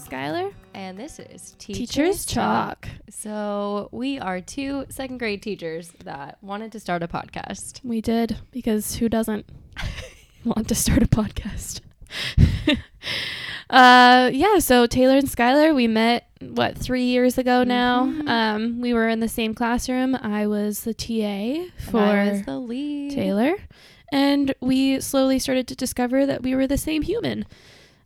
Skylar. And this is Teachers, Talk. So, we are two second grade teachers that wanted to start a podcast. We did because who doesn't want to start a podcast? uh, yeah. So Taylor and Skylar, we met what three years ago now. Mhm. Um, we were in the same classroom. I was the TA for the lead. Taylor, and we slowly started to discover that we were the same human.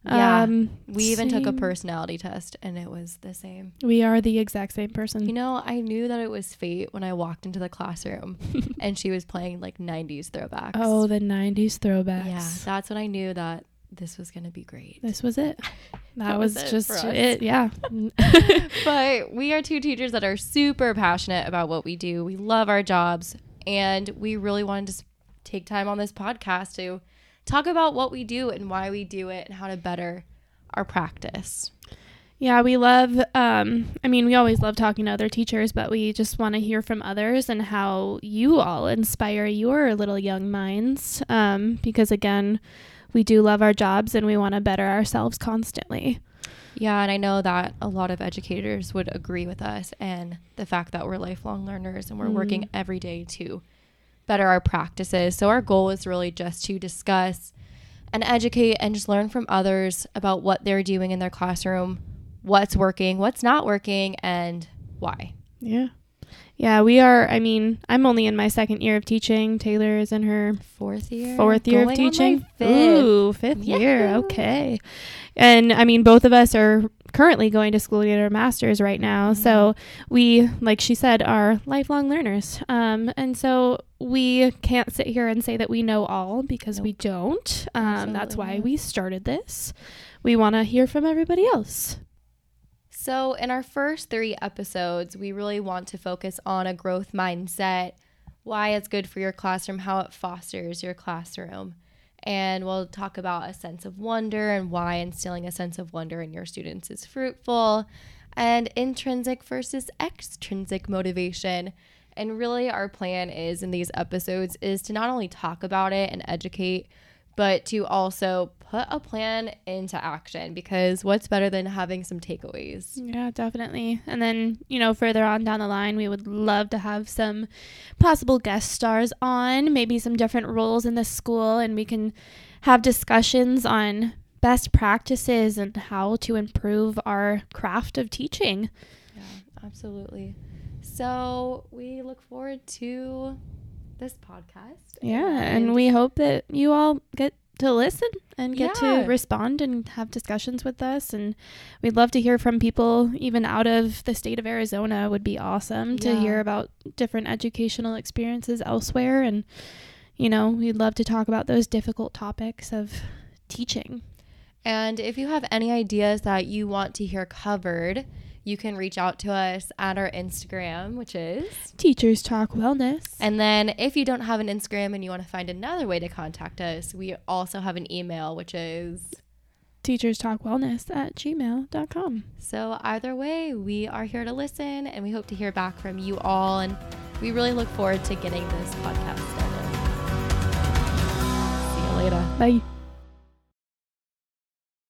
Yeah. Um, We even took a personality test and it was the same. We are the exact same person. You know, I knew that it was fate when I walked into the classroom and she was playing like 90s throwbacks. oh, the '90s throwbacks. yeah. That's when I knew that this was going to be great. This was it. That, That was, was it just it. Yeah. but we are two teachers that are super passionate about what we do. We love our jobs, and we really wanted to take time on this podcast to talk about what we do and why we do it and how to better our practice. Yeah, we love, um, I mean, we always love talking to other teachers, but we just want to hear from others and how you all inspire your little young minds. Um, because again, we do love our jobs and we want to better ourselves constantly. Yeah, and I know that a lot of educators would agree with us and the fact that we're lifelong learners and we're working Mhm. every day to better our practices. So our goal is really just to discuss and educate and just learn from others about what they're doing in their classroom, what's working, what's not working, and why. Yeah. Yeah, we are. I mean, I'm only in my second year of teaching. Taylor is in her Fourth year, fourth year of Going my teaching. fifth. Ooh, fifth year. Okay. And I mean, both of us are currently going to school to get our masters right now. Mm-hmm. So we, like she said, are lifelong learners. Um, and so we can't sit here and say that we know all because we don't. Um, that's why we started this. We want to hear from everybody else. So, in our first three episodes, we really want to focus on a growth mindset, why it's good for your classroom, how it fosters your classroom. And we'll talk about a sense of wonder and why instilling a sense of wonder in your students is fruitful, and intrinsic versus extrinsic motivation. And really, our plan is in these episodes is to not only talk about it and educate, but to also put a plan into action because what's better than having some takeaways? Yeah, definitely. And then, you know, further on down the line, we would love to have some possible guest stars on, maybe some different roles in the school, and we can have discussions on best practices and how to improve our craft of teaching. Yeah, absolutely. So we look forward to this podcast. Yeah, and we hope that you all get to listen and get Yeah. to respond and have discussions with us and we'd love to hear from people even out of the state of Arizona would be awesome to Yeah. hear about different educational experiences elsewhere and you know, we'd love to talk about those difficult topics of teaching. And if you have any ideas that you want to hear covered, you can reach out to us at our Instagram, which is. Teachers Talk Wellness. And then if you don't have an Instagram and you want to find another way to contact us, we also have an email, which is. Teachers Talk Wellness at gmail.com. So either way, we are here to listen and we hope to hear back from you all. And we really look forward to getting this podcast started. See you later. Bye.